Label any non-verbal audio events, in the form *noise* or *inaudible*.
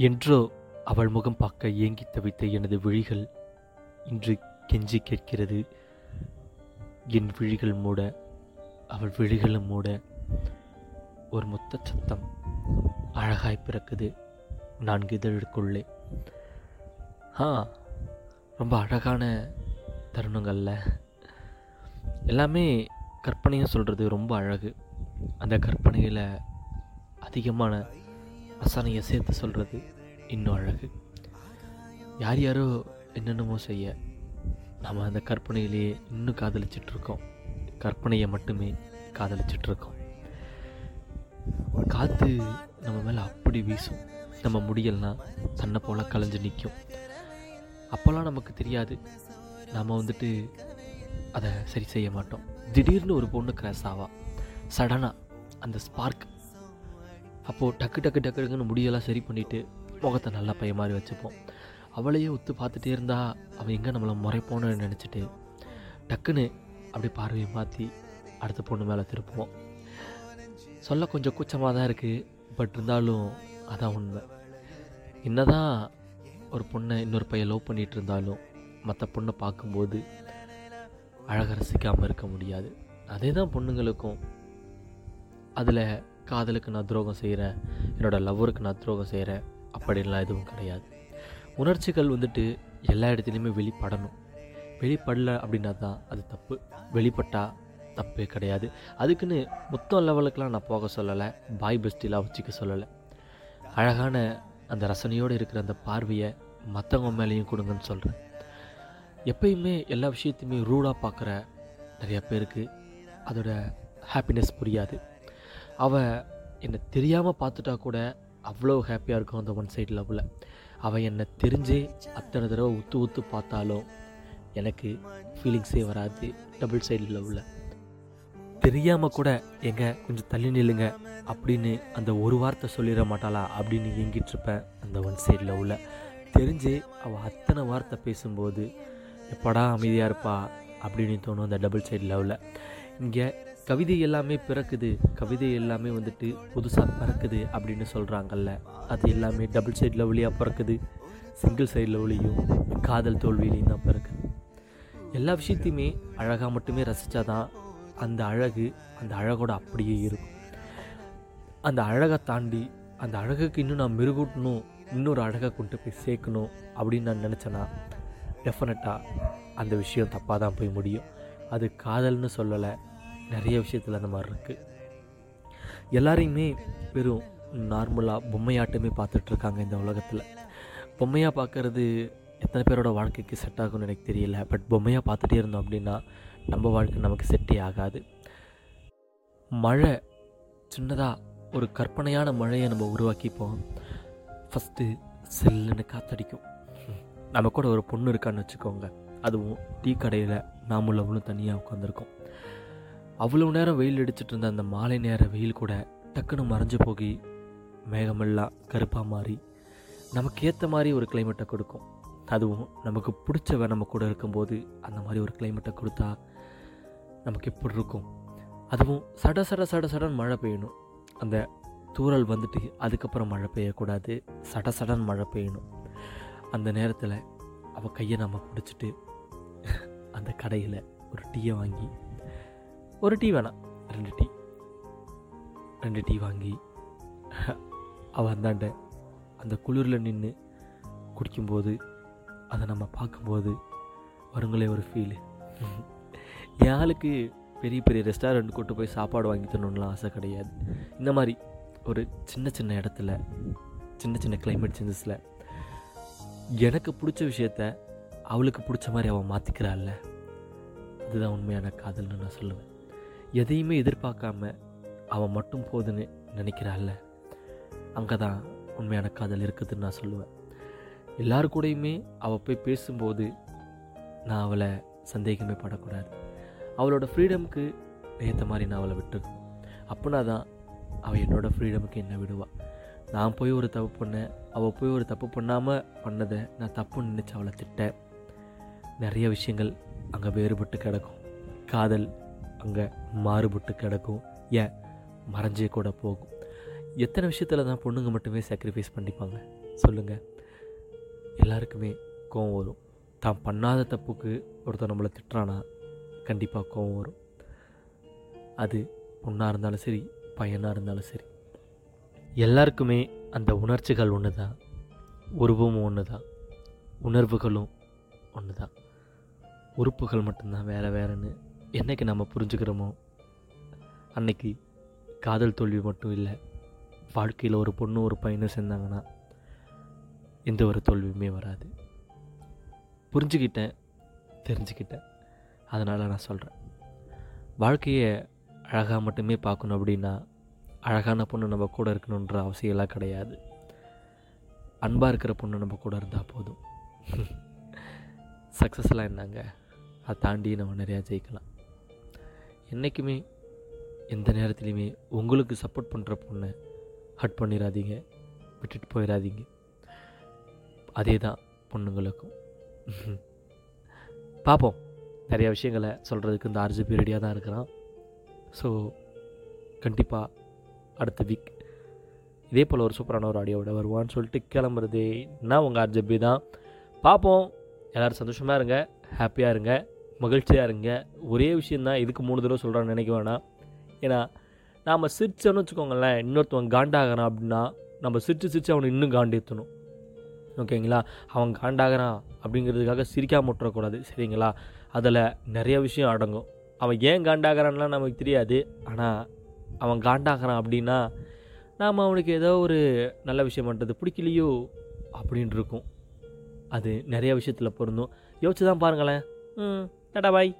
என்றோ அவள் முகம் பார்க்க ஏங்கி தவித்த எனது விழிகள் இன்று கெஞ்சி கேட்கிறது. என் விழிகள் மூட அவள் விழிகளும் மூட ஒரு முத்த சத்தம் அழகாய் பிறக்குது நான்கு இதழுக்குள்ளே. ஆ ரொம்ப அழகான தருணங்கள்ல. எல்லாமே கற்பனையும் சொல்கிறது ரொம்ப அழகு. அந்த கற்பனையில் அதிகமான அசனையை சேர்த்து சொல்கிறது இன்னும் அழகு. யார் யாரோ என்னென்னமோ செய்ய நம்ம அந்த கற்பனையிலேயே இன்னும் காதலிச்சிட்ருக்கோம். கற்பனையை மட்டுமே காதலிச்சிட்டு இருக்கோம் காற்று நம்ம மேலே அப்படி வீசும். நம்ம முடியலனா தன்னை போல் கலைஞ்சு நிற்கும் அப்போல்லாம் நமக்கு தெரியாது. நாம் வந்துட்டு அதை சரி செய்ய மாட்டோம். திடீர்னு ஒரு பொண்ணு கிராஸ் ஆவா. சடனாக அந்த ஸ்பார்க் அப்போது டக்கு டக்கு டக்கு டக்குன்னு முடியெல்லாம் சரி பண்ணிவிட்டு முகத்தை நல்லா பைய மாதிரி வச்சுப்போம். அவளையே ஒத்து பார்த்துட்டே இருந்தா அவள் எங்கே நம்மளை முறைப்போன்னு நினச்சிட்டு டக்குன்னு அப்படி பார்வையை மாற்றி அடுத்த பொண்ணு மேலே திருப்புவோம். சொல்ல கொஞ்சம் கூச்சமாக தான் இருக்குது பட் இருந்தாலும் அதான் உண்மை. என்ன தான் ஒரு பொண்ணை இன்னொரு பையன் லவ் பண்ணிகிட்டு இருந்தாலும் மற்ற பொண்ணை பார்க்கும்போது அழகை ரசிக்காமல் இருக்க முடியாது. அதே தான் பொண்ணுங்களுக்கும். அதில் காதலுக்கு நான் துரோகம் செய்கிறேன். என்னோடய லவ்வருக்கு நான் துரோகம் செய்கிறேன். அப்படின்லாம் எதுவும் கிடையாது. உணர்ச்சிகள் வந்துட்டு எல்லா இடத்துலையுமே வெளிப்படணும். வெளிப்படல அப்படின்னா தான் அது தப்பு. வெளிப்பட்டால் தப்பே கிடையாது. அதுக்குன்னு மொத்தம் லெவலுக்கெலாம் நான் போக சொல்லலை. பாய் பெஸ்டிலாம் வச்சுக்க சொல்லலை. அழகான அந்த ரசனையோடு இருக்கிற அந்த பார்வையை மற்றவங்க மேலேயும் கொடுங்கன்னு சொல்கிறேன் எப்பயுமே எல்லா விஷயத்தையுமே ரூடாக பார்க்குற நிறையா பேருக்கு அதோட ஹாப்பினஸ் புரியாது. அவள் என்னை தெரியாமல் பார்த்துட்டா கூட அவ்வளோ ஹாப்பியாக இருக்கும் அந்த ஒன் சைடு லவ்வில் அவள் என்னை தெரிஞ்சு அத்தனை தடவை உத்து உத்து பார்த்தாலும் எனக்கு ஃபீலிங்ஸே வராது டபுள் சைடு லவ்வில் தெரியாமல் கூட எங்க கொஞ்சம் தள்ளி நில்லுங்க அப்படின்னு அந்த ஒரு வார்த்தை சொல்லிட மாட்டாளா அப்படின்னு எங்கிட்டிருப்பேன் அந்த ஒன் சைடு லவ்வில் தெரிஞ்சு அவள் அத்தனை வார்த்தை பேசும்போது எப்படா அமைதியாக இருப்பா? அப்படின்னு தோணும் அந்த டபுள் சைடு லவ்வில் இங்கே கவிதை எல்லாமே பிறக்குது. கவிதை எல்லாமே வந்துட்டு புதுசாக பிறக்குது அப்படின்னு சொல்கிறாங்கல்ல அது எல்லாமே டபுள் சைடில் லவ்லியாக பிறக்குது. சிங்கிள் சைடில் லவ்லியும் காதல் தோல்வியிலையும் தான் பிறக்குது. எல்லா விஷயத்தையுமே அழகாக மட்டுமே ரசித்தாதான் அந்த அழகு அந்த அழகோட அப்படியே இருக்கும். அந்த அழகை தாண்டி அந்த அழகுக்கு இன்னும் நான் மெருகூட்டணும் இன்னொரு அழகை கொண்டு போய் சேர்க்கணும் அப்படின்னு நான் நினச்சேன்னா டெஃபினட்டாக அந்த விஷயம் தப்பாக தான் போய் முடியும். அது காதல்னு சொல்லலை நிறைய விஷயத்தில் அந்த மாதிரி இருக்குது எல்லாரையுமே வெறும் நார்மலாக பொம்மையாட்டமே பார்த்துட்ருக்காங்க இந்த உலகத்தில். பொம்மையாக பார்க்குறது எத்தனை பேரோட வாழ்க்கைக்கு செட் ஆகும்னு எனக்கு தெரியல. பட் பொம்மையாக பார்த்துட்டே இருந்தோம் அப்படின்னா நம்ம வாழ்க்கை நமக்கு செட்டே ஆகாது. மழை சின்னதாக ஒரு கற்பனையான மழையை நம்ம உருவாக்கிப்போம். ஃபஸ்ட்டு செல்லுன்னு காத்தடிக்கும். நம்ம கூட ஒரு பொண்ணு இருக்கான்னு வச்சுக்கோங்க. அதுவும் டீ கடையில் நாமும் அவளும் தனியாக உட்காந்துருக்கோம் அவ்வளோ நேரம் வெயில் அடிச்சிட்டு இருந்த அந்த மாலை நேர வெயில் கூட டக்குன்னு மறைஞ்சு போகி மேகமெல்லாம் கருப்பாக மாறி நமக்கு ஏற்ற மாதிரி ஒரு கிளைமேட்டை கொடுக்கும். அதுவும் நமக்கு பிடிச்சவ நம்ம கூட இருக்கும்போது அந்த மாதிரி ஒரு கிளைமேட்டை கொடுத்தா நமக்கு எப்படி இருக்கும்? அதுவும் சட சட சட சடன் மழை பெய்யணும். அந்த தூறல் வந்துட்டு அதுக்கப்புறம் மழை பெய்யக்கூடாது. சட சடன் மழை பெய்யணும். அந்த நேரத்தில் அவள் கையை நம்ம பிடிச்சிட்டு அந்த கடையில் ஒரு டீயை வாங்கி ஒரு டீ வேணாம். ரெண்டு டீ. ரெண்டு டீ வாங்கி அவள் அந்தாண்ட அந்த குளிரில் நின்று குடிக்கும்போது அதை நம்ம பார்க்கும்போது வருங்களே ஒரு ஃபீலு என் ஆளுக்கு பெரிய பெரிய ரெஸ்டாரண்ட் கூட்டு போய் சாப்பாடு வாங்கி தரணும்லாம் ஆசை கிடையாது. இந்த மாதிரி ஒரு சின்ன சின்ன இடத்துல சின்ன சின்ன கிளைமேட் சேஞ்சஸில் எனக்கு பிடிச்ச விஷயத்த அவளுக்கு பிடிச்ச மாதிரி அவள் மாற்றிக்கிறாள்ல அதுதான் உண்மையான காதல்னு நான் சொல்லுவேன். எதையுமே எதிர்பார்க்காம அவன் மட்டும் போதுன்னு நினைக்கிறாள்ல? அங்கே தான் உண்மையான காதல் இருக்குதுன்னு நான் சொல்லுவேன். எல்லாரு கூடயுமே அவள் போய் பேசும்போது நான் அவளை சந்தேகமே படக்கூடாது. அவளோட ஃப்ரீடமுக்கு ஏற்ற மாதிரி நான் அவளை விட்டுருக்கணும் அப்படின்னா தான் அவள் என்னோடய ஃப்ரீடமுக்கு என்ன விடுவாள் நான் போய் ஒரு தப்பு பண்ணேன் அவள் போய் ஒரு தப்பு பண்ணாமல் பண்ணதை நான் தப்புன்னு நினச்சி அவளை திட்டேன் நிறைய விஷயங்கள் அங்கே வேறுபட்டு கிடக்கும். காதல் அங்கே மாறுபட்டு கிடக்கும். ஏன்? மறைஞ்சே கூட போகும். எத்தனை விஷயத்தில் தான் பொண்ணுங்க மட்டுமே சாக்ரிஃபைஸ் பண்ணிப்பாங்க? சொல்லுங்கள் எல்லாருக்குமே கோவம் வரும். தான் பண்ணாத தப்புக்கு ஒருத்தர் நம்மளை திட்டுறானா? கண்டிப்பாக கோவம் வரும். அது பொண்ணாக இருந்தாலும் சரி பையனாக இருந்தாலும் சரி. எல்லாருக்குமே அந்த உணர்ச்சிகள் ஒன்று தான் உருவமும் ஒன்று தான் உணர்வுகளும் ஒன்று தான் உறுப்புகள் மட்டும்தான் வேறு வேறுன்னு என்னைக்கு நம்ம புரிஞ்சுக்கிறோமோ அன்னைக்கு காதல் தோல்வி மட்டும் இல்லை வாழ்க்கையில் ஒரு பொண்ணு ஒரு பையனும் சேர்ந்தாங்கன்னா எந்த ஒரு தோல்வியுமே வராது. புரிஞ்சுக்கிட்டேன் தெரிஞ்சுக்கிட்டேன். அதனால் நான் சொல்கிறேன் வாழ்க்கையை அழகாக மட்டுமே பார்க்கணும் அப்படின்னா அழகான பொண்ணு நம்ம கூட இருக்கணுன்ற அவசியம்லாம் கிடையாது. அன்பாக இருக்கிற பொண்ணு நம்ம கூட இருந்தால் போதும். *laughs* சக்ஸஸ்லாம் என்னங்க? அதை தாண்டி நம்ம நிறையா ஜெயிக்கலாம். என்றைக்குமே எந்த நேரத்துலையுமே உங்களுக்கு சப்போர்ட் பண்ணுற பொண்ணை ஹட் பண்ணிடாதீங்க விட்டுட்டு போயிடாதீங்க அதே தான் பொண்ணுங்களுக்கும். *laughs* பார்ப்போம் நிறைய விஷயங்களை சொல்கிறதுக்கு இந்த ஆர்ஜிபி ரெடியாக தான் இருக்கிறான். ஸோ கண்டிப்பாக அடுத்த வீக் இதே போல் ஒரு சூப்பரான ஒரு ஆடியோட வருவான்னு சொல்லிட்டு கிளம்புறது நான் உங்கள் ஆர்ஜிபி தான். பார்ப்போம் எல்லோரும் சந்தோஷமாக இருங்க. ஹாப்பியாக இருங்க. மகிழ்ச்சியாக இருங்க. ஒரே விஷயந்தான் இதுக்கு மூணு தடவை சொல்கிறான்னு நினைக்க வேணாம். ஏன்னா நாம் சிரிச்சோன்னு வச்சுக்கோங்களேன் இன்னொருத்தவன் காண்டாகிறான் அப்படின்னா நம்ம சிரித்து சிரித்து அவனை இன்னும் காண்டேற்றணும் ஓகேங்களா? அவன் காண்டாகிறான் அப்படிங்கிறதுக்காக சிரிக்காம விட்டுறக்கூடாது. சரிங்களா? அதில் நிறைய விஷயம் அடங்கும். அவன் ஏன் காண்டாகிறான்லாம் நமக்கு தெரியாது. ஆனால் அவன் காண்டாகிறான் அப்படின்னா நாம் அவனுக்கு ஏதோ ஒரு நல்ல விஷயம் பண்ணுறது பிடிக்கலையோ அப்படின்ட்டு இருக்கும். அது நிறைய விஷயத்தில் பொருந்தும். யோசிச்சு தான் பாருங்களேன். ம். டாடா பாய்